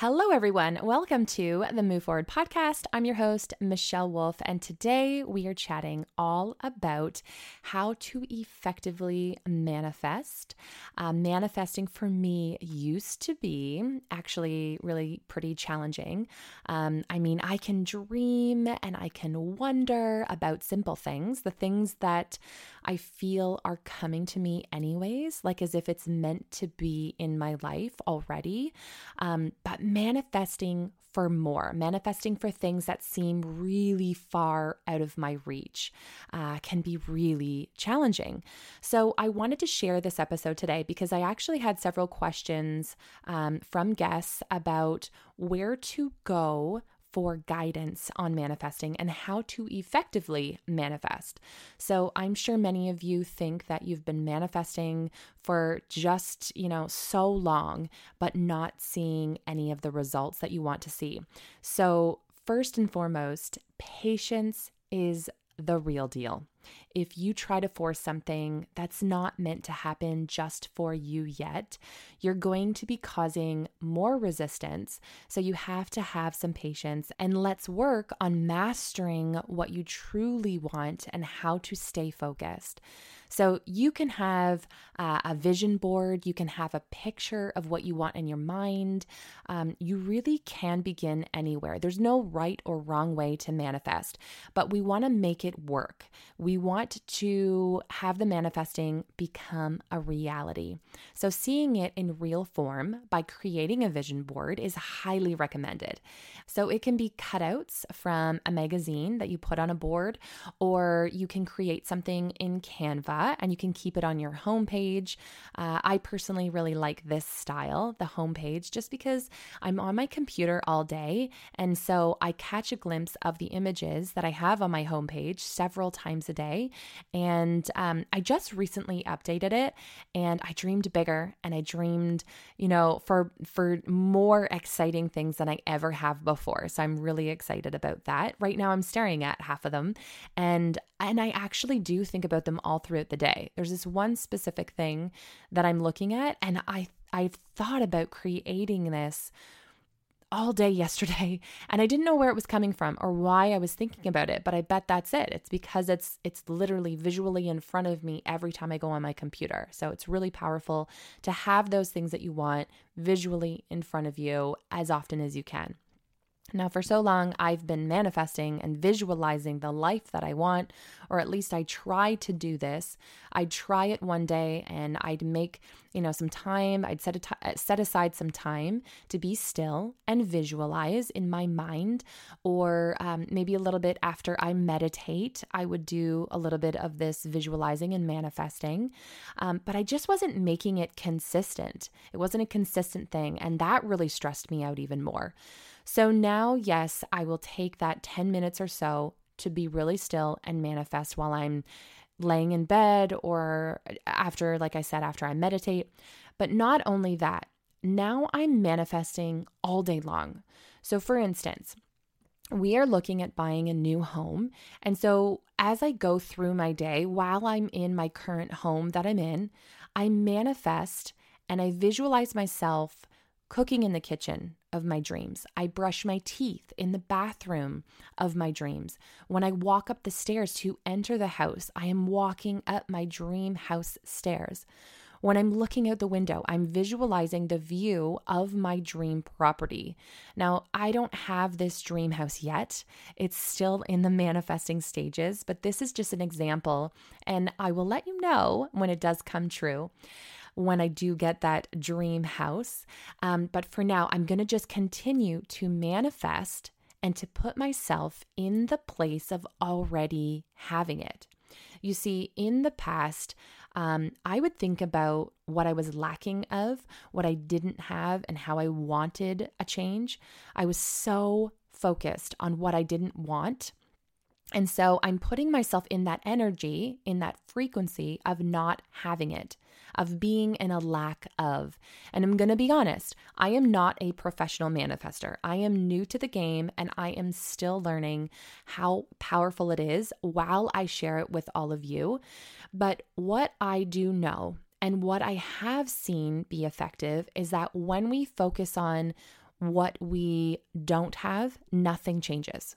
Hello, everyone. Welcome to the Move Forward podcast. I'm your host, Michelle Wolf, and today we are chatting all about how to effectively manifest. Uh, manifesting for me used to be actually really pretty challenging. Um, I mean, I can dream and I can wonder about simple things, the things that I feel are coming to me anyways, like as if it's meant to be in my life already. Um, but manifesting for more, manifesting for things that seem really far out of my reach uh, can be really challenging. So, I wanted to share this episode today because I actually had several questions um, from guests about where to go for guidance on manifesting and how to effectively manifest. So, I'm sure many of you think that you've been manifesting for just, you know, so long, but not seeing any of the results that you want to see. So, first and foremost, patience is the real deal. If you try to force something that's not meant to happen just for you yet, you're going to be causing more resistance. So you have to have some patience and let's work on mastering what you truly want and how to stay focused. So you can have uh, a vision board, you can have a picture of what you want in your mind. Um, you really can begin anywhere. There's no right or wrong way to manifest, but we want to make it work. We want to have the manifesting become a reality. So seeing it in real form by creating a vision board is highly recommended. So it can be cutouts from a magazine that you put on a board, or you can create something in Canva and you can keep it on your homepage. Uh, I personally really like this style, the homepage, just because I'm on my computer all day. And so I catch a glimpse of the images that I have on my homepage several times a day. And um, I just recently updated it and I dreamed bigger and I dreamed, you know, for, for more exciting things than I ever have before. So I'm really excited about that. Right now I'm staring at half of them and and I actually do think about them all throughout the day. There's this one specific thing that I'm looking at, and I I've thought about creating this all day yesterday and I didn't know where it was coming from or why I was thinking about it but I bet that's it. It's because it's it's literally visually in front of me every time I go on my computer. So it's really powerful to have those things that you want visually in front of you as often as you can now, for so long, I've been manifesting and visualizing the life that I want, or at least I try to do this. I'd try it one day and I'd make, you know, some time, I'd set, uh, set aside some time to be still and visualize in my mind, or um, maybe a little bit after I meditate, I would do a little bit of this visualizing and manifesting. Um, but I just wasn't making it consistent. It wasn't a consistent thing. And that really stressed me out even more. So now, yes, I will take that 10 minutes or so to be really still and manifest while I'm laying in bed or after, like I said, after I meditate. But not only that, now I'm manifesting all day long. So, for instance, we are looking at buying a new home. And so, as I go through my day while I'm in my current home that I'm in, I manifest and I visualize myself cooking in the kitchen of my dreams. I brush my teeth in the bathroom of my dreams. When I walk up the stairs to enter the house, I am walking up my dream house stairs. When I'm looking out the window, I'm visualizing the view of my dream property. Now, I don't have this dream house yet. It's still in the manifesting stages, but this is just an example, and I will let you know when it does come true when I do get that dream house. Um, but for now, I'm going to just continue to manifest and to put myself in the place of already having it. You see, in the past, um, I would think about what I was lacking of, what I didn't have, and how I wanted a change. I was so focused on what I didn't want and so I'm putting myself in that energy, in that frequency of not having it, of being in a lack of. And I'm going to be honest, I am not a professional manifester. I am new to the game and I am still learning how powerful it is while I share it with all of you. But what I do know and what I have seen be effective is that when we focus on what we don't have, nothing changes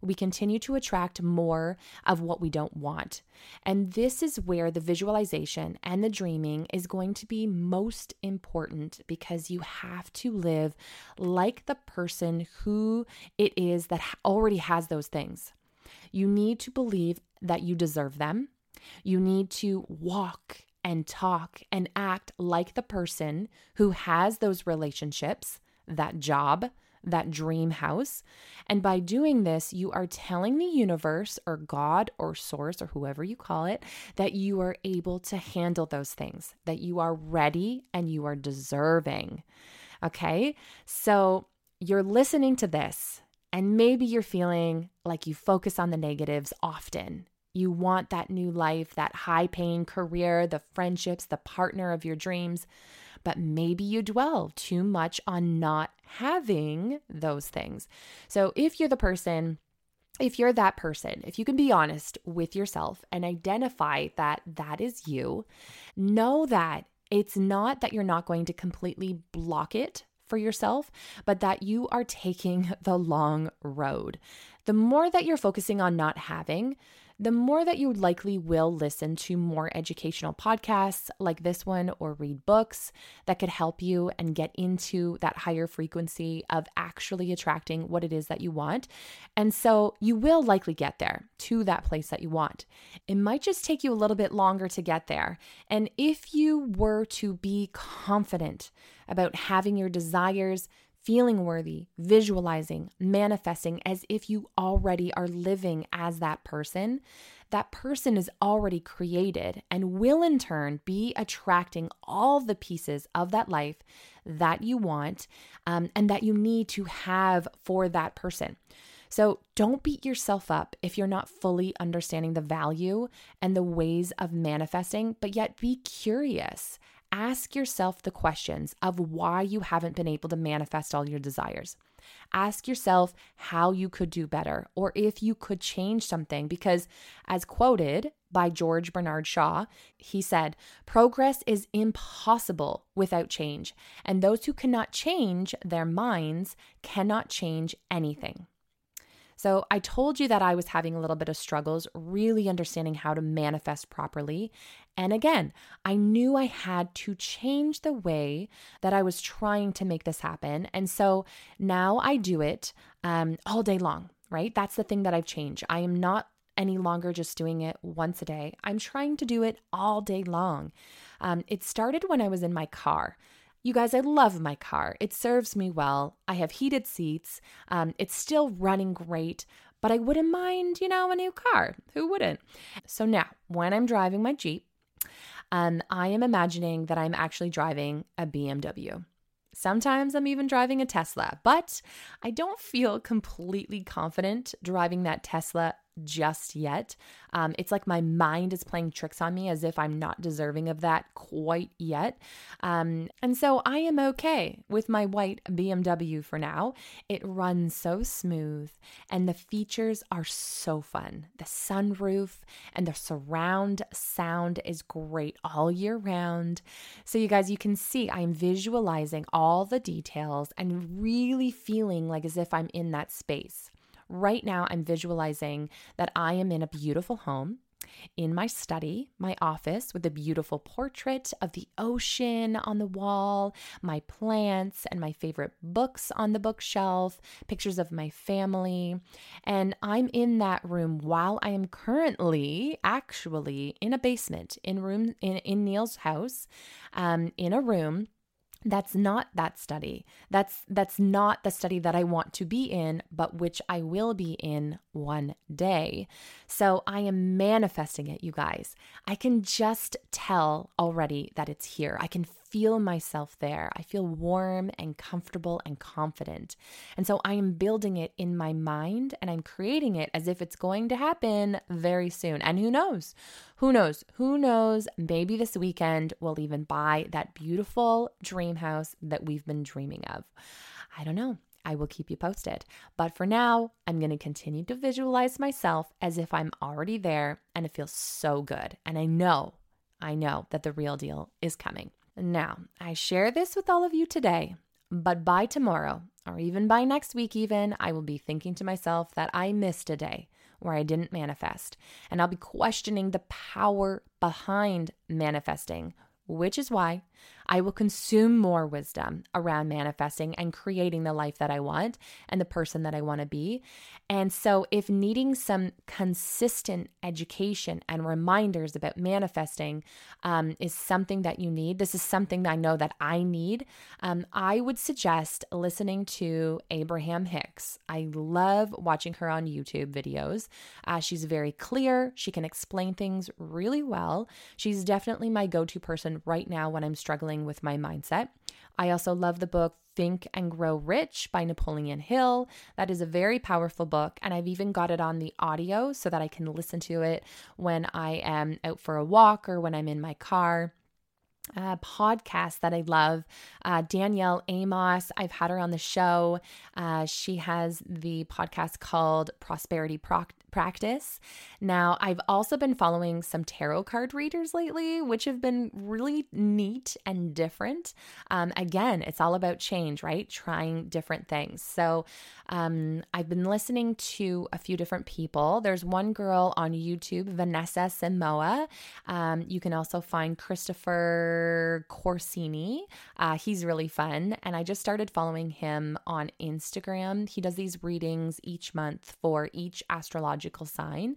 we continue to attract more of what we don't want. And this is where the visualization and the dreaming is going to be most important because you have to live like the person who it is that already has those things. You need to believe that you deserve them. You need to walk and talk and act like the person who has those relationships, that job, that dream house. And by doing this, you are telling the universe or God or source or whoever you call it that you are able to handle those things, that you are ready and you are deserving. Okay. So you're listening to this, and maybe you're feeling like you focus on the negatives often. You want that new life, that high paying career, the friendships, the partner of your dreams but maybe you dwell too much on not having those things. So if you're the person, if you're that person, if you can be honest with yourself and identify that that is you, know that it's not that you're not going to completely block it for yourself, but that you are taking the long road. The more that you're focusing on not having, the more that you likely will listen to more educational podcasts like this one or read books that could help you and get into that higher frequency of actually attracting what it is that you want. And so you will likely get there to that place that you want. It might just take you a little bit longer to get there. And if you were to be confident about having your desires, feeling worthy, visualizing, manifesting as if you already are living as that person, that person is already created and will in turn be attracting all the pieces of that life that you want um, and that you need to have for that person. So don't beat yourself up if you're not fully understanding the value and the ways of manifesting, but yet be curious ask yourself the questions of why you haven't been able to manifest all your desires. Ask yourself how you could do better or if you could change something. Because, as quoted by George Bernard Shaw, he said, Progress is impossible without change, and those who cannot change their minds cannot change anything. So, I told you that I was having a little bit of struggles really understanding how to manifest properly. And again, I knew I had to change the way that I was trying to make this happen. And so now I do it um, all day long, right? That's the thing that I've changed. I am not any longer just doing it once a day. I'm trying to do it all day long. Um, it started when I was in my car. You guys, I love my car. It serves me well. I have heated seats. Um, it's still running great, but I wouldn't mind, you know, a new car. Who wouldn't? So now, when I'm driving my Jeep, um, I am imagining that I'm actually driving a BMW. Sometimes I'm even driving a Tesla, but I don't feel completely confident driving that Tesla just yet. Um, it's like my mind is playing tricks on me as if I'm not deserving of that quite yet. Um, and so I am okay with my white BMW for now. It runs so smooth and the features are so fun. The sunroof and the surround sound is great all year round. So, you guys, you can see I'm visualizing all the details and really feeling like as if I'm in that space. Right now, I'm visualizing that I am in a beautiful home in my study, my office, with a beautiful portrait of the ocean on the wall, my plants, and my favorite books on the bookshelf, pictures of my family. And I'm in that room while I am currently actually in a basement in room in, in Neil's house, um, in a room that's not that study. That's that's not the study that i want to be in but which i will be in one day. So i am manifesting it you guys. I can just tell already that it's here. I can feel myself there. I feel warm and comfortable and confident. And so I am building it in my mind and I'm creating it as if it's going to happen very soon. And who knows? Who knows? Who knows? Maybe this weekend we'll even buy that beautiful dream house that we've been dreaming of. I don't know. I will keep you posted. But for now, I'm going to continue to visualize myself as if I'm already there and it feels so good. And I know, I know that the real deal is coming. Now, I share this with all of you today, but by tomorrow, or even by next week, even, I will be thinking to myself that I missed a day where I didn't manifest. And I'll be questioning the power behind manifesting, which is why I will consume more wisdom around manifesting and creating the life that I want and the person that I want to be. And so, if needing some consistent education and reminders about manifesting um, is something that you need, this is something that I know that I need, um, I would suggest listening to Abraham Hicks. I love watching her on YouTube videos. Uh, she's very clear, she can explain things really well. She's definitely my go to person right now when I'm struggling with my mindset. I also love the book Think and Grow Rich by Napoleon Hill. That is a very powerful book, and I've even got it on the audio so that I can listen to it when I am out for a walk or when I'm in my car uh, podcast that I love. Uh, Danielle Amos, I've had her on the show. Uh, she has the podcast called Prosperity Practice. Now, I've also been following some tarot card readers lately, which have been really neat and different. Um, again, it's all about change, right? Trying different things. So, um, I've been listening to a few different people. There's one girl on YouTube, Vanessa Samoa. Um, you can also find Christopher Corsini. Uh, he's really fun. And I just started following him on Instagram. He does these readings each month for each astrological sign.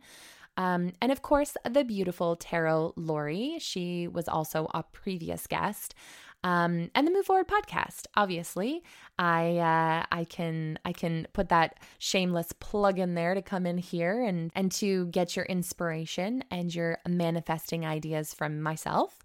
Um, and of course, the beautiful Tarot Lori. She was also a previous guest. Um, and the Move Forward podcast. Obviously, I uh, I can I can put that shameless plug in there to come in here and and to get your inspiration and your manifesting ideas from myself.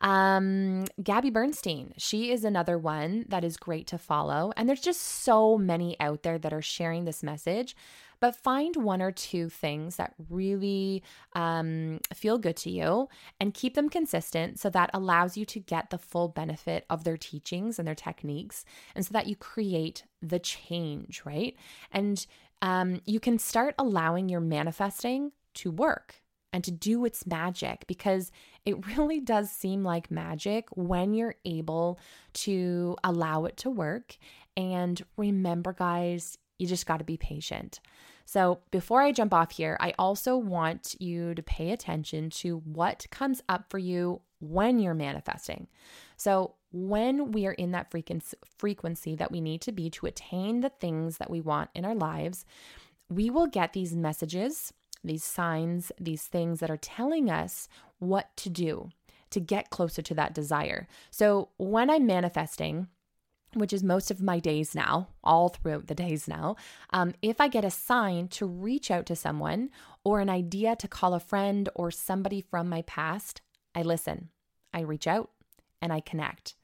Um, Gabby Bernstein, she is another one that is great to follow, and there's just so many out there that are sharing this message but find one or two things that really um, feel good to you and keep them consistent so that allows you to get the full benefit of their teachings and their techniques and so that you create the change, right? And um, you can start allowing your manifesting to work and to do its magic because it really does seem like magic when you're able to allow it to work. And remember, guys, you just got to be patient. So, before I jump off here, I also want you to pay attention to what comes up for you when you're manifesting. So, when we are in that frequency that we need to be to attain the things that we want in our lives, we will get these messages, these signs, these things that are telling us what to do to get closer to that desire. So, when I'm manifesting, which is most of my days now, all throughout the days now, um, if I get a sign to reach out to someone or an idea to call a friend or somebody from my past, I listen, I reach out, and I connect.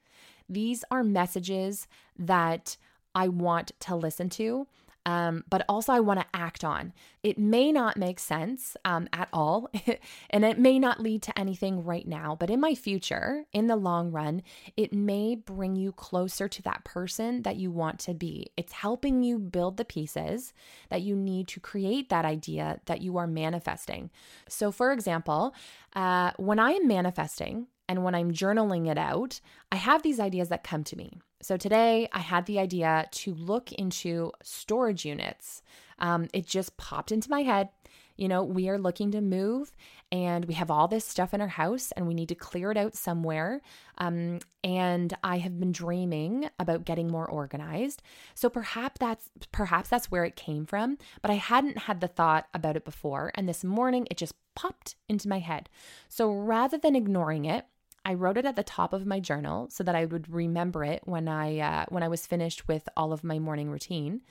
These are messages that I want to listen to um, but also I want to act on. It may not make sense um, at all, and it may not lead to anything right now, but in my future, in the long run, it may bring you closer to that person that you want to be. It's helping you build the pieces that you need to create that idea that you are manifesting. So, for example, uh, when I am manifesting, and when I'm journaling it out, I have these ideas that come to me. So today I had the idea to look into storage units. Um, it just popped into my head. You know, we are looking to move and we have all this stuff in our house and we need to clear it out somewhere. Um, and I have been dreaming about getting more organized. So perhaps that's perhaps that's where it came from, but I hadn't had the thought about it before. And this morning it just popped into my head. So rather than ignoring it, I wrote it at the top of my journal so that I would remember it when I uh, when I was finished with all of my morning routine.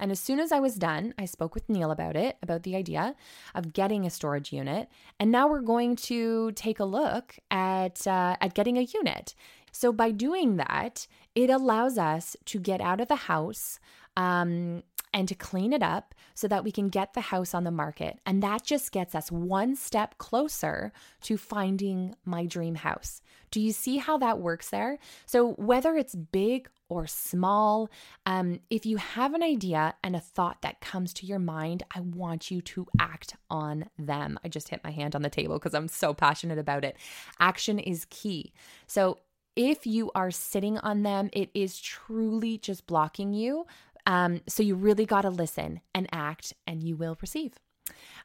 And as soon as I was done, I spoke with Neil about it, about the idea of getting a storage unit. And now we're going to take a look at uh, at getting a unit. So by doing that, it allows us to get out of the house. Um, and to clean it up so that we can get the house on the market. And that just gets us one step closer to finding my dream house. Do you see how that works there? So, whether it's big or small, um, if you have an idea and a thought that comes to your mind, I want you to act on them. I just hit my hand on the table because I'm so passionate about it. Action is key. So, if you are sitting on them, it is truly just blocking you. Um, so you really got to listen and act, and you will receive.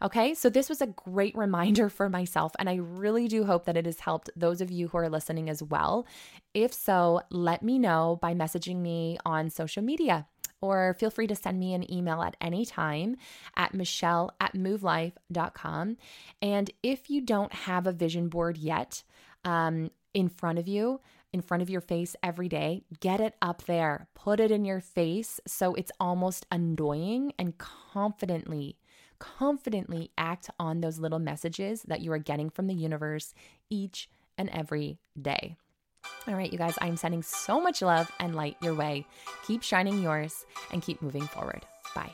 Okay, so this was a great reminder for myself, and I really do hope that it has helped those of you who are listening as well. If so, let me know by messaging me on social media or feel free to send me an email at any time at michelle at movelife.com. And if you don't have a vision board yet um, in front of you, in front of your face every day, get it up there, put it in your face so it's almost annoying and confidently confidently act on those little messages that you are getting from the universe each and every day. All right, you guys, I'm sending so much love and light your way. Keep shining yours and keep moving forward. Bye.